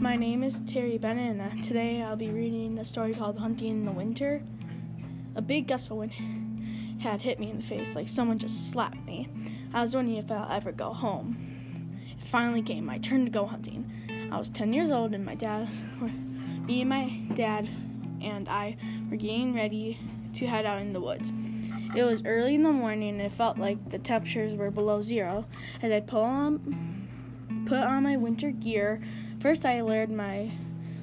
My name is Terry Bennett, and uh, today I'll be reading a story called Hunting in the Winter. A big gust of wind had hit me in the face, like someone just slapped me. I was wondering if I'll ever go home. It finally came my turn to go hunting. I was 10 years old, and my dad, me and my dad, and I were getting ready to head out in the woods. It was early in the morning, and it felt like the temperatures were below zero. As I put on, put on my winter gear, first I layered my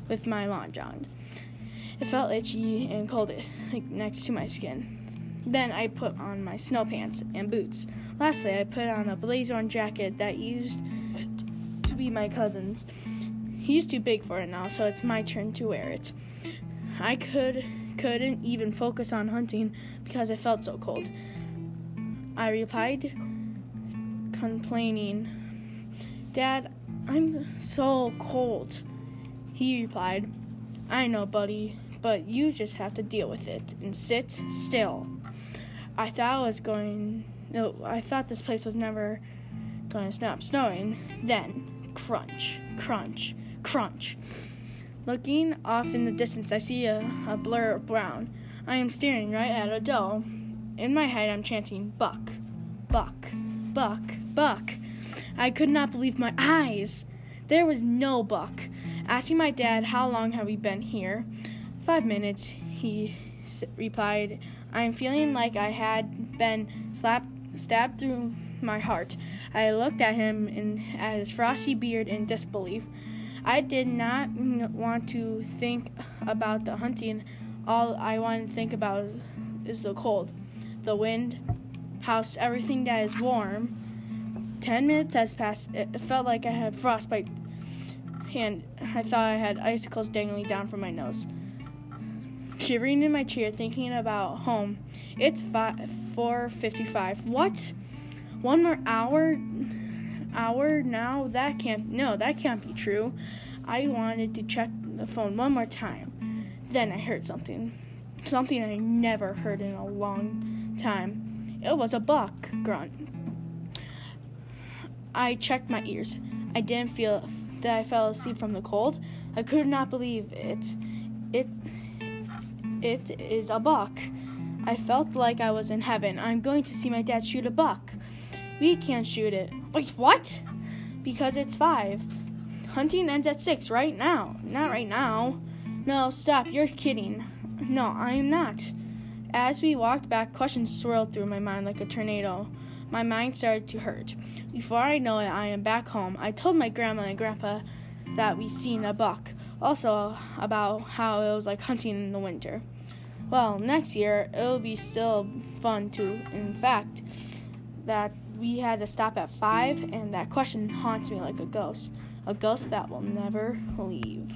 with my long johns. It felt itchy and cold like, next to my skin. Then I put on my snow pants and boots. Lastly, I put on a blazer jacket that used to be my cousin's. He's too big for it now, so it's my turn to wear it. I could couldn't even focus on hunting because I felt so cold. I replied, complaining, Dad, I'm so cold. He replied, I know, buddy, but you just have to deal with it and sit still. I thought I was going, no, I thought this place was never going to stop snowing. Then, crunch, crunch, crunch. Looking off in the distance, I see a, a blur of brown. I am staring right at a doe. In my head, I'm chanting, Buck, Buck, Buck, Buck. I could not believe my eyes. There was no buck. Asking my dad, How long have we been here? Five minutes, he replied. I am feeling like I had been slapped, stabbed through my heart. I looked at him and at his frosty beard in disbelief. I did not want to think about the hunting. All I wanted to think about is the cold, the wind, house, everything that is warm. Ten minutes has passed. It felt like I had frostbite, and I thought I had icicles dangling down from my nose. Shivering in my chair, thinking about home. It's 4:55. What? One more hour? hour now? That can't, no, that can't be true. I wanted to check the phone one more time. Then I heard something. Something I never heard in a long time. It was a buck grunt. I checked my ears. I didn't feel that I fell asleep from the cold. I could not believe it. It it is a buck. I felt like I was in heaven. I'm going to see my dad shoot a buck. We can't shoot it. Wait, what? Because it's five. Hunting ends at six right now. Not right now. No, stop. You're kidding. No, I'm not. As we walked back, questions swirled through my mind like a tornado. My mind started to hurt. Before I know it, I am back home. I told my grandma and grandpa that we seen a buck. Also, about how it was like hunting in the winter. Well, next year it'll be still fun too. In fact, that we had to stop at five, and that question haunts me like a ghost. A ghost that will never leave.